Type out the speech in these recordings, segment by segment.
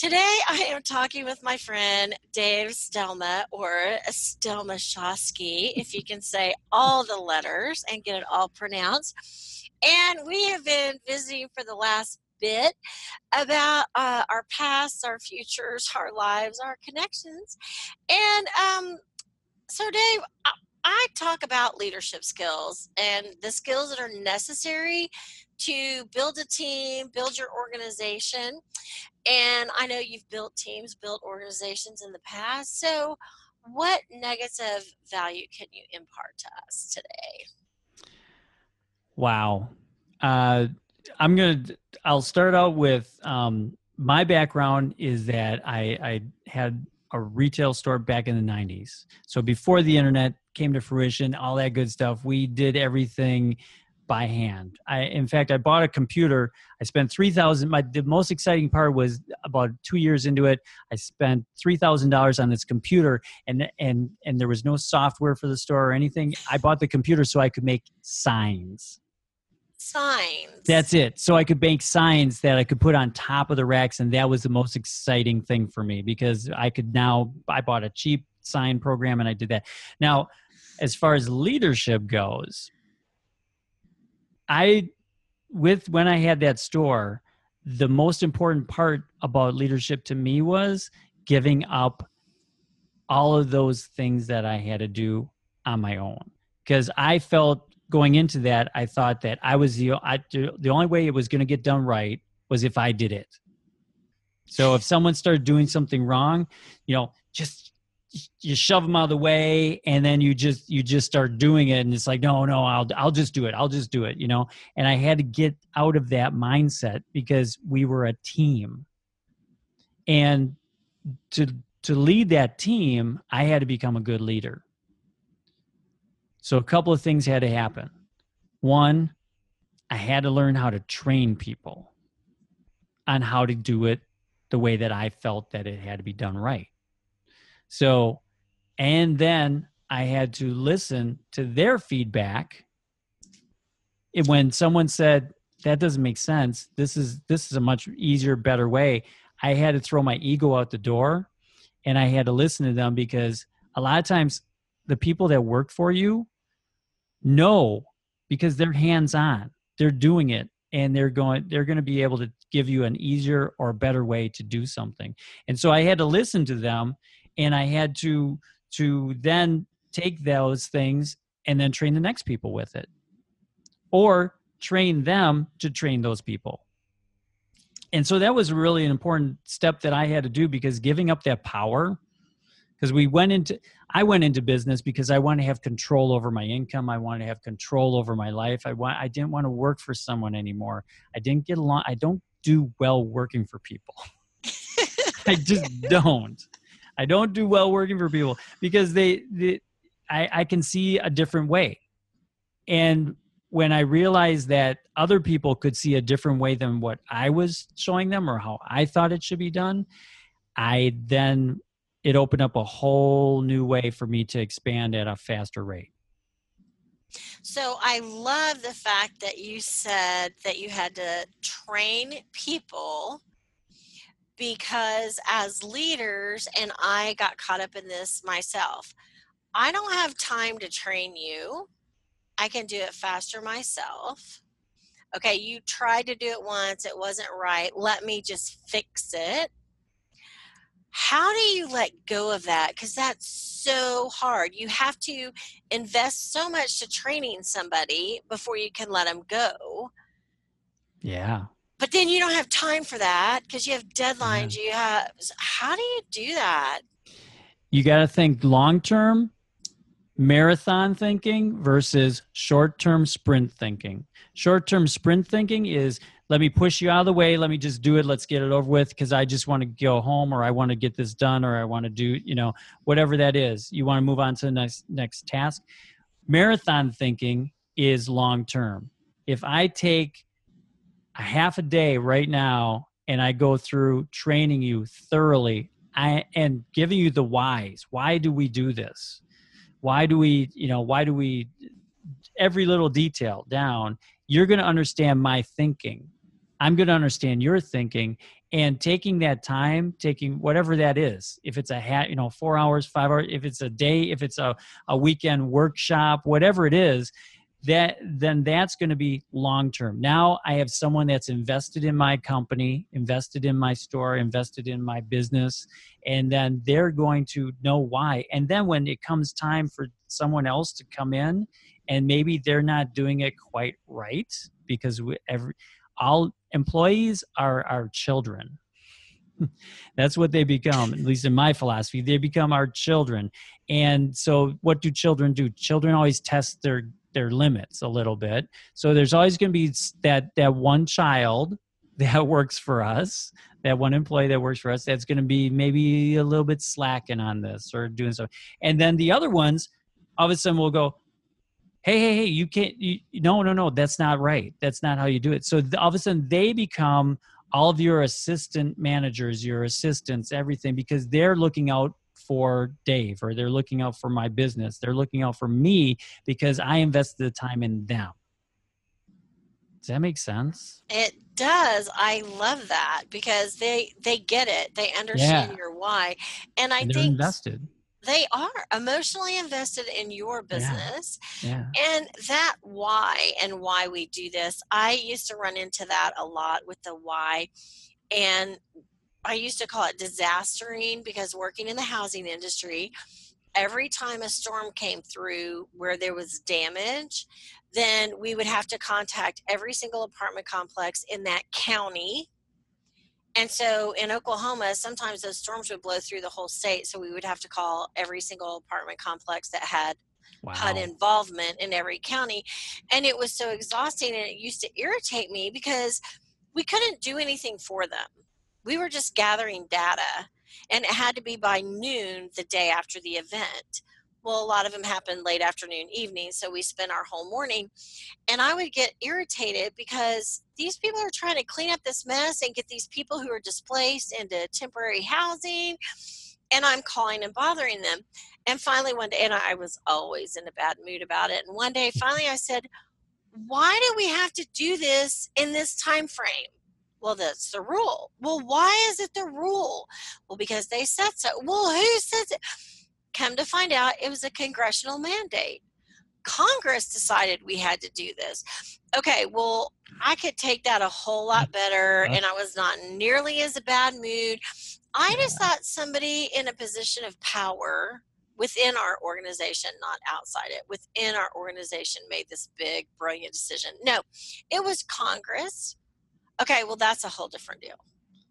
Today, I am talking with my friend Dave Stelma, or Stelma Shosky, if you can say all the letters and get it all pronounced. And we have been visiting for the last bit about uh, our past, our futures, our lives, our connections. And um, so, Dave, I, talk about leadership skills and the skills that are necessary to build a team, build your organization. And I know you've built teams, built organizations in the past. So, what negative value can you impart to us today? Wow. Uh, I'm going to, I'll start out with um, my background is that I, I had a retail store back in the 90s. So before the internet came to fruition, all that good stuff, we did everything by hand. I, in fact, I bought a computer. I spent three thousand. My the most exciting part was about two years into it. I spent three thousand dollars on this computer, and and and there was no software for the store or anything. I bought the computer so I could make signs. Signs. That's it. So I could make signs that I could put on top of the racks, and that was the most exciting thing for me because I could now. I bought a cheap sign program, and I did that. Now, as far as leadership goes I with when I had that store, the most important part about leadership to me was giving up all of those things that I had to do on my own because I felt going into that I thought that I was the I, the only way it was going to get done right was if I did it. So if someone started doing something wrong, you know, just you shove them out of the way and then you just you just start doing it and it's like no no I'll I'll just do it I'll just do it you know? And I had to get out of that mindset because we were a team. And to to lead that team I had to become a good leader. So a couple of things had to happen. One I had to learn how to train people on how to do it the way that I felt that it had to be done right so, and then I had to listen to their feedback. And when someone said, that doesn't make sense, this is this is a much easier, better way, I had to throw my ego out the door and I had to listen to them because a lot of times the people that work for you know because they're hands on. They're doing it and they're going they're going to be able to give you an easier or better way to do something. And so I had to listen to them and I had to to then take those things and then train the next people with it. Or train them to train those people. And so that was really an important step that i had to do because giving up that power because we went into i went into business because i want to have control over my income. I want to have control over my life. I want i didn't want to work for someone anymore. I didn't get along i don't do well working for people. I just don't I don't do well working for people because they, they I, I can see a different way. And when I realized that other people could see a different way than what I was showing them or how I thought it should be done, I then it opened up a whole new way for me to expand at a faster rate. So I love the fact that you said that you had to train people because as leaders, and I got caught up in this myself, I don't have time to train you. I can do it faster myself. Okay, you tried to do it once, it wasn't right. Let me just fix it. how do you let go of that because that's so hard you have to invest so much to training somebody before you can let them go yeah but then you don't have time for that because you have deadlines yeah. you have how do you do that? You got to think long term marathon thinking versus short term sprint thinking. Short term sprint thinking is let me push you out of the way let me just do it let's get it over with because i just want to go home or i want to get this done or i want to do you know whatever that is. You want to move on to the next next task. Marathon thinking is long term if i take a half a day right now and i go through training you thoroughly I, and giving you the whys. Why do we do this? Why do we you know why do we every little detail down? You're going to understand my thinking. I'm going to understand your thinking and taking that time, taking whatever that is, if it's a hat, you know, four hours, five hours, if it's a day, if it's a, a weekend workshop, whatever it is, that then that's going to be long term. Now I have someone that's invested in my company, invested in my store, invested in my business, and then they're going to know why. And then when it comes time for someone else to come in and maybe they're not doing it quite right because we, every all employees are our children that's what they become at least in my philosophy they become our children and so what do children do children always test their their limits a little bit. So there's always going to be that that one child that works for us that one employee that works for us that's going to be maybe a little bit slacking on this or doing so. And then the other ones all of a sudden will go hey hey hey you can't you, no no no that's not right. That's not how you do it. So all of a sudden they become all of your assistant managers your assistants everything because they're looking out for dave or they're looking out for my business. They're looking out for me because i invested the time in them. Does that make sense? It does. I love that because they they get it. They understand yeah. your why. And i and think invested. they are emotionally invested in your business yeah. Yeah. and that why and why we do this. I used to run into that a lot with the why and i used to call it disastering because working in the housing industry every time a storm came through where there was damage then we would have to contact every single apartment complex in that county and so in Oklahoma, sometimes those storms would blow through the whole state. So we would have to call every single apartment complex that had wow. HUD involvement in every county. And it was so exhausting and it used to irritate me because we couldn't do anything for them. We were just gathering data and it had to be by noon the day after the event. Well, a lot of them happened late afternoon, evening, so we spent our whole morning. And I would get irritated because these people are trying to clean up this mess and get these people who are displaced into temporary housing. And I'm calling and bothering them. And finally, one day, and I was always in a bad mood about it. And one day, finally, I said, Why do we have to do this in this time frame? Well, that's the rule. Well, why is it the rule? Well, because they said so. Well, who says it? Come to find out, it was a congressional mandate. Congress decided we had to do this. Okay, well, I could take that a whole mm. lot better, uh-huh. and I was not nearly as a bad mood. I just thought somebody in a position of power within our organization, not outside it, within our organization made this big, brilliant decision. No, it was Congress. Okay, well, that's a whole different deal,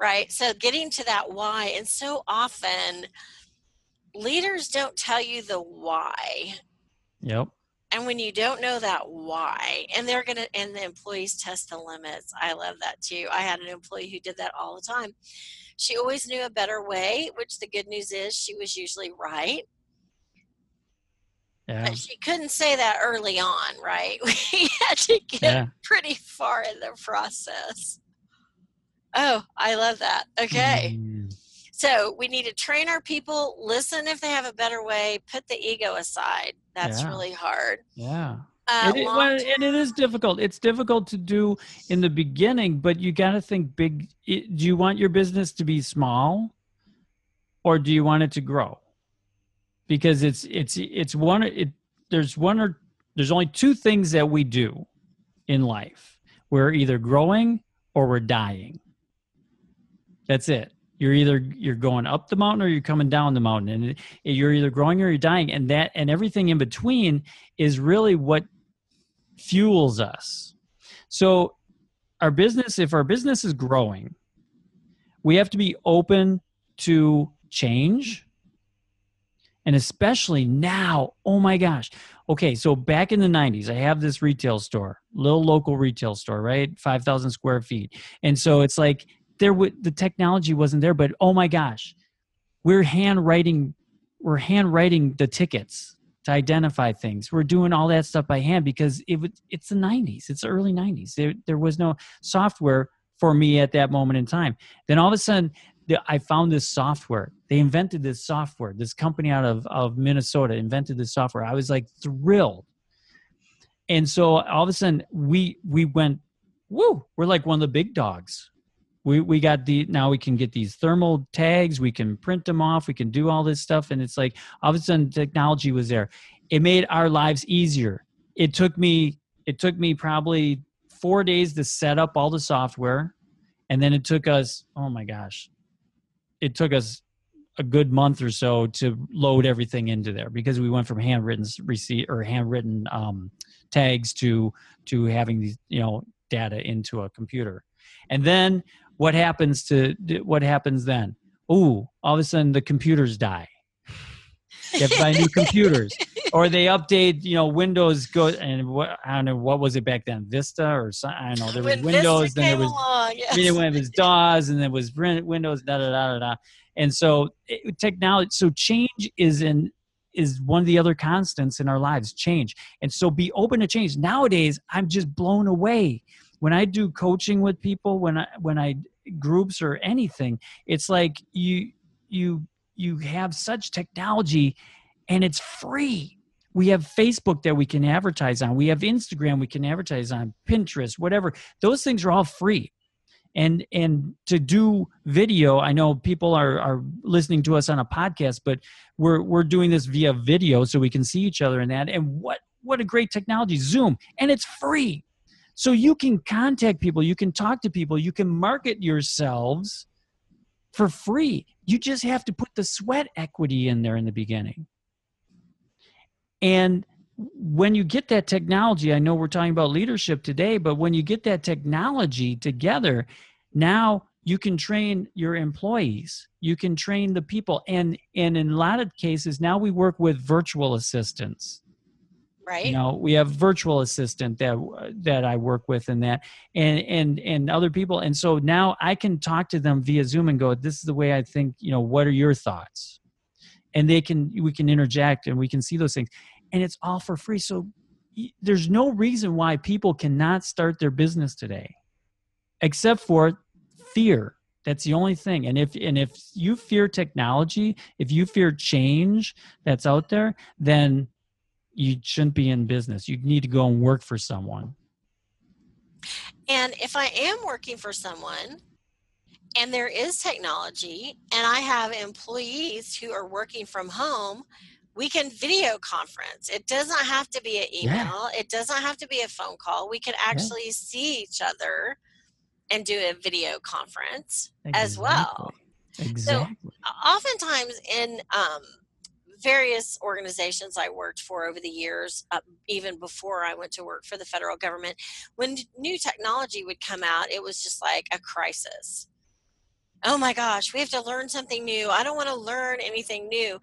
right? So getting to that why, and so often, leaders don't tell you the why. Yep. And when you don't know that why, and they're going to, and the employees test the limits. I love that too. I had an employee who did that all the time. She always knew a better way, which the good news is she was usually right. Yeah. But she couldn't say that early on, right? We had to get yeah. pretty far in the process. Oh, I love that. Okay. Mm. So we need to train our people, listen if they have a better way, put the ego aside. That's yeah. really hard. Yeah. Uh, it, well, and it is difficult. It's difficult to do in the beginning, but you got to think big. do you want your business to be small, or do you want it to grow? Because it's it's it's one. It there's one or there's only two things that we do in life. We're either growing or we're dying. That's it you're either you're going up the mountain or you're coming down the mountain and you're either growing or you're dying and that and everything in between is really what fuels us so our business if our business is growing we have to be open to change and especially now oh my gosh. Okay so back in the 90s i have this retail store little local retail store right? 5000 square feet. And so it's like there would the technology wasn't there but oh my gosh we're handwriting we're handwriting the tickets to identify things. We're doing all that stuff by hand because it it's the 90s it's the early 90s there, there was no software for me at that moment in time. Then all of a sudden i found this software. They invented this software. This company out of, of minnesota invented this software. I was like thrilled. And so all of a sudden we we went woo we're like one of the big dogs. We we got the now we can get these thermal tags. We can print them off. We can do all this stuff. And it's like all of a sudden technology was there. It made our lives easier. It took me it took me probably four days to set up all the software. And then it took us oh my gosh it took us a good month or so to load everything into there because we went from handwritten receipt or handwritten um, tags to to having these you know data into a computer and then what happens to what happens then? Ooh, all of a sudden the computers die. You have to buy new computers, or they update. You know, Windows go and what I don't know what was it back then, Vista or something. I don't know. There was When Windows, Vista then there was along, yes. I mean, when it was DOS and then was Windows, da da da da da. And so eh, it, technology, so change is in is one of the other constants in our lives. Change, and so be open to change. Nowadays, I'm just blown away when I do coaching with people. When I when I groups or anything, it's like you you you have such technology, and it's free we have facebook that we can advertise on we have instagram we can advertise on pinterest whatever those things are all free and and to do video i know people are are listening to us on a podcast but we're we're doing this via video so we can see each other in that. And what what a great technology zoom. And it's free. So you can contact people you can talk to people you can market yourselves for free. You just have to put the sweat equity in there in the beginning. And when you get that technology, I know we're talking about leadership today, but when you get that technology together, now you can train your employees, you can train the people, and and in a lot of cases now we work with virtual assistants. right? You know, we have virtual assistant that that I work with and that and and and other people, and so now I can talk to them via Zoom and go, "This is the way I think." You know, what are your thoughts? And they can we can interject and we can see those things, and it's all for free. So there's no reason why people cannot start their business today, except for fear. That's the only thing. And if and if you fear technology, if you fear change that's out there, then you shouldn't be in business. You need to go and work for someone. And if I am working for someone and there is technology and I have employees who are working from home, we can video conference. It does not have to be an Yeah. email, it does not have to be a phone call. We can actually see each other and do a video conference as well. Exactly. So, oftentimes in um, various organizations I worked for over the years, uh, even before I went to work for the federal government, when new technology would come out, it was just like a crisis. Oh my gosh, we have to learn something new. I don't want to learn anything new.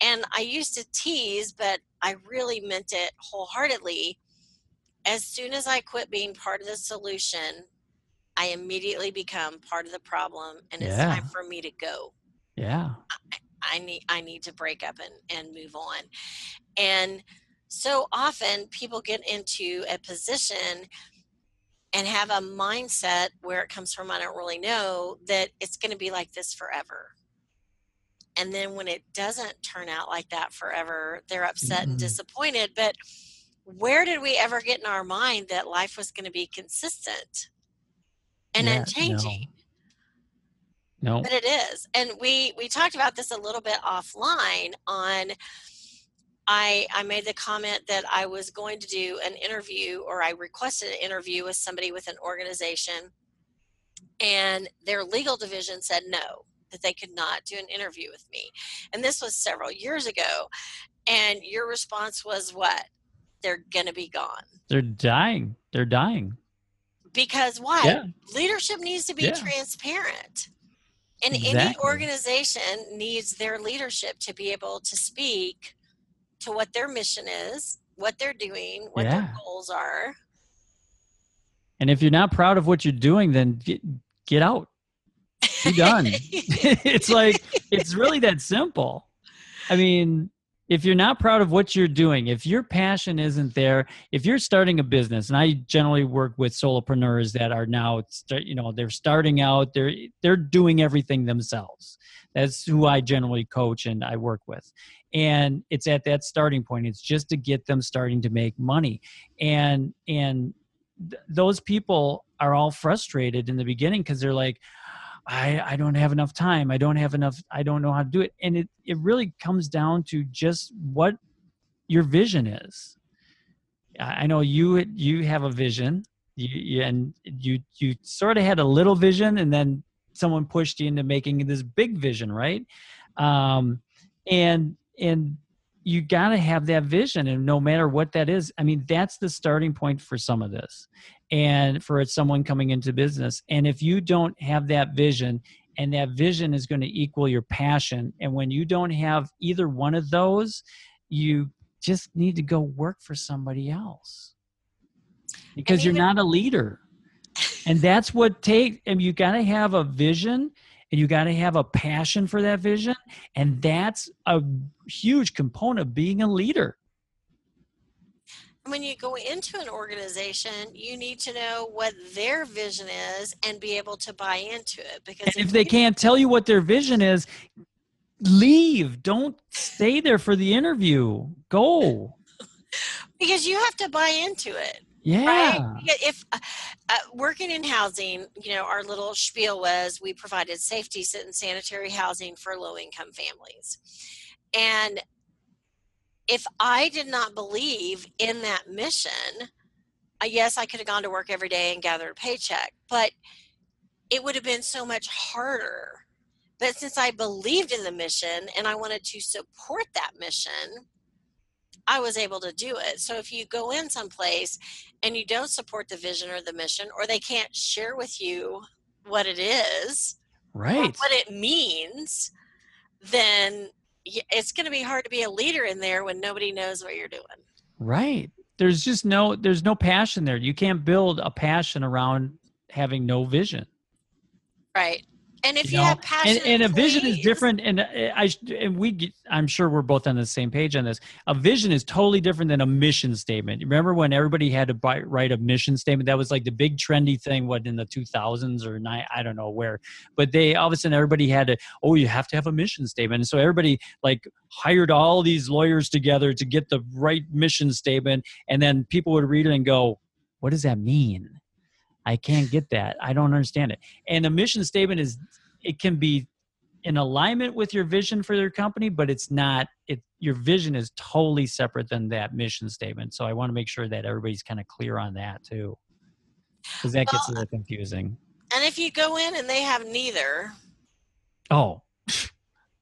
And I used to tease, but I really meant it wholeheartedly. As soon as I quit being part of the solution, I immediately become part of the problem, and it's Yeah. time for me to go. yeah. I need I need to break up and and move on. And so often people get into a position and have a mindset where it comes from I don't really know that it's going to be like this forever. And then when it doesn't turn out like that forever, they're upset and Mm-mm. disappointed, but where did we ever get in our mind that life was going to be consistent and Yeah, no. unchanging? No. but it is and we we talked about this a little bit offline on i i made the comment that i was going to do an interview or i requested an interview with somebody with an organization and their legal division said no that they could not do an interview with me. And this was several years ago. And your response was what? They're going to be gone. They're dying. They're dying. Because why? Yeah. Leadership needs to be Yeah. transparent. And any organization needs their leadership to be able to speak to what their mission is, what they're doing, what their goals are. And if you're not proud of what you're doing, then get, get out. Be done. it's like it's really that simple. I mean, if you're not proud of what you're doing, if your passion isn't there, if you're starting a business, and I generally work with solopreneurs that are now, start, you know, they're starting out, they're they're doing everything themselves. That's who I generally coach and I work with. And it's at that starting point. It's just to get them starting to make money. And and th- those people are all frustrated in the beginning because they're like, I, I don't have enough time. I don't have enough. I don't know how to do it. And it, it really comes down to just what your vision is. I know you you have a vision, you, you and you you sort of had a little vision, and then someone pushed you into making this big vision, right? Um, and and you got to have that vision, and no matter what that is, I mean, that's the starting point for some of this and for someone coming into business. And if you don't have that vision, and that vision is going to equal your passion, and when you don't have either one of those, you just need to go work for somebody else because you're not a leader. And that's what take and you got to have a vision and you got to have a passion for that vision and that's a huge component of being a leader. When you go into an organization, you need to know what their vision is and be able to buy into it. Because And if they can't tell you what their vision is, leave. Don't stay there for the interview. Go. because you have to buy into it. Yeah. Right? If uh, uh, working in housing, you know, our little spiel was we provided safe, decent, and sanitary housing for low income families. And if I did not believe in that mission, yes, I could have gone to work every day and gathered a paycheck, but it would have been so much harder. But since I believed in the mission and I wanted to support that mission, I was able to do it. So if you go in someplace and you don't support the vision or the mission, or they can't share with you what it is, Right. what it means, then it's going to be hard to be a leader in there when nobody knows what you're doing. Right. There's just no there's no passion there. You can't build a passion around having no vision. Right. And if You you, know, have passion, and, and a vision is different and uh, i and we get- i'm sure we're both on the same page on this. A vision is totally different than a mission statement. Remember when everybody had to buy, write a mission statement? That was like the big trendy thing what in the 2000s or nine i don't know where. But they all of a sudden everybody had to oh you have to have a mission statement. And so everybody like hired all these lawyers together to get the right mission statement. And then people would read it and go what does that mean? I can't get that. I don't understand it. And a mission statement is it can be in alignment with your vision for your company but it's not it your vision is totally separate than that mission statement. So i want to make sure that everybody's kind of clear on that too. Because that gets a little confusing. And if you go in and they have neither, oh.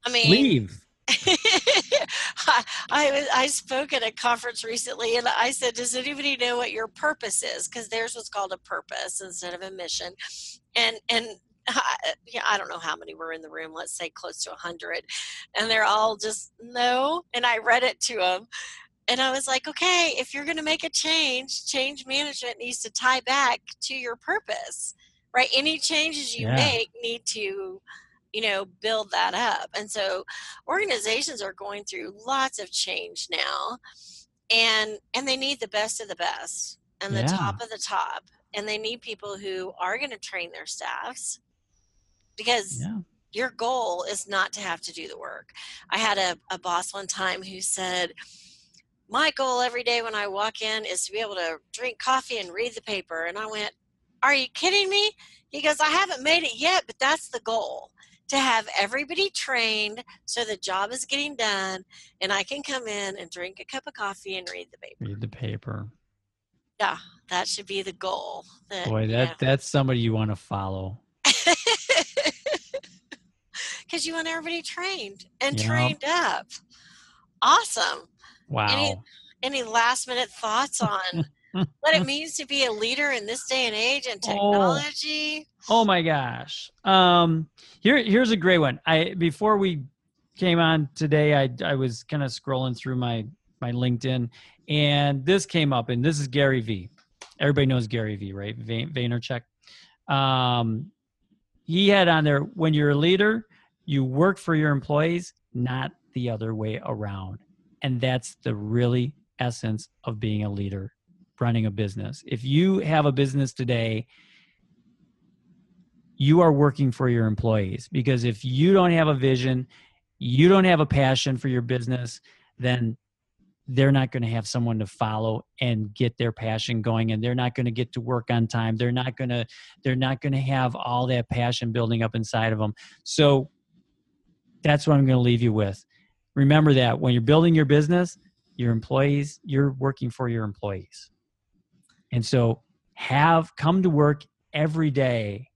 I mean, leave. I, I was- I spoke at a conference recently, and I said, "Does anybody know what your purpose is?" Because theirs was called a purpose instead of a mission, and and I, uh, yeah, I don't know how many were in the room. Let's say close to a hundred, and they're all just no. And I read it to them, and I was like, "Okay, if you're going to make a change, change management needs to tie back to your purpose, right? Any changes you Yeah. make need to." you know build that up and so organizations are going through lots of change now and and they need the best of the best and the Yeah. top of the top and they need people who are going to train their staffs because yeah. your goal is not to have to do the work. I had a, a boss one time who said my goal every day when i walk in is to be able to drink coffee and read the paper. And i went are you kidding me? He goes i haven't made it yet but that's the goal to have everybody trained so the job is getting done and I can come in and drink a cup of coffee and read the paper. read the paper. Yeah, that should be the goal. That, boy you that that's somebody you want to follow because you want everybody trained and trained up. Awesome. Wow. Any, any last minute thoughts on what it means to be a leader in this day and age and oh. technology? Oh, oh my gosh. Um, here, here's a great one. I before we came on today, I I was kind of scrolling through my my LinkedIn, and this came up, and this is Gary V. Everybody knows Gary V, right? Vaynerchuk. Um, he had on there when you're a leader, you work for your employees, not the other way around. And that's the really essence of being a leader, running a business. If you have a business today, you are working for your employees because if you don't have a vision, you don't have a passion for your business, then they're not going to have someone to follow and get their passion going and they're not going to get to work on time. They're not going to they're not going to have all that passion building up inside of them so that's what i'm going to leave you with. Remember that when you're building your business your employees you're working for your employees. And so have come to work every day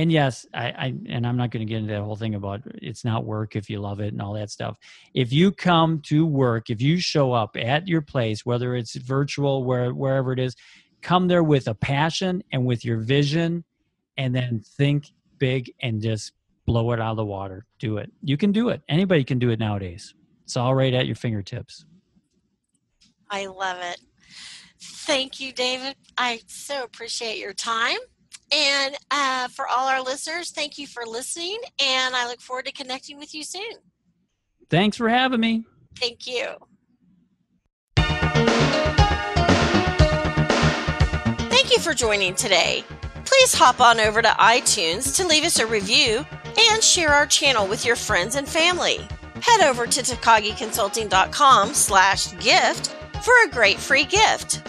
and yes, I, I and I'm not going to get into that whole thing about it's not work if you love it and all that stuff. If you come to work, if you show up at your place, whether it's virtual, where wherever it is, come there with a passion and with your vision, and then think big and just blow it out of the water. Do it. You can do it. Anybody can do it nowadays. It's all right at your fingertips. I love it. Thank you, David. I so appreciate your time. And uh, for all our listeners, thank you for listening, and I look forward to connecting with you soon. Thanks for having me. Thank you. Thank you for joining today. Please hop on over to iTunes to leave us a review and share our channel with your friends and family. Head over to takagiconsulting.com slash gift for a great free gift.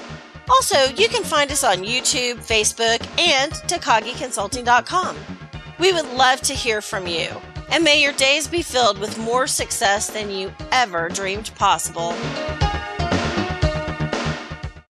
Also, you can find us on YouTube, Facebook, and TakagiConsulting.com. We would love to hear from you, and may your days be filled with more success than you ever dreamed possible.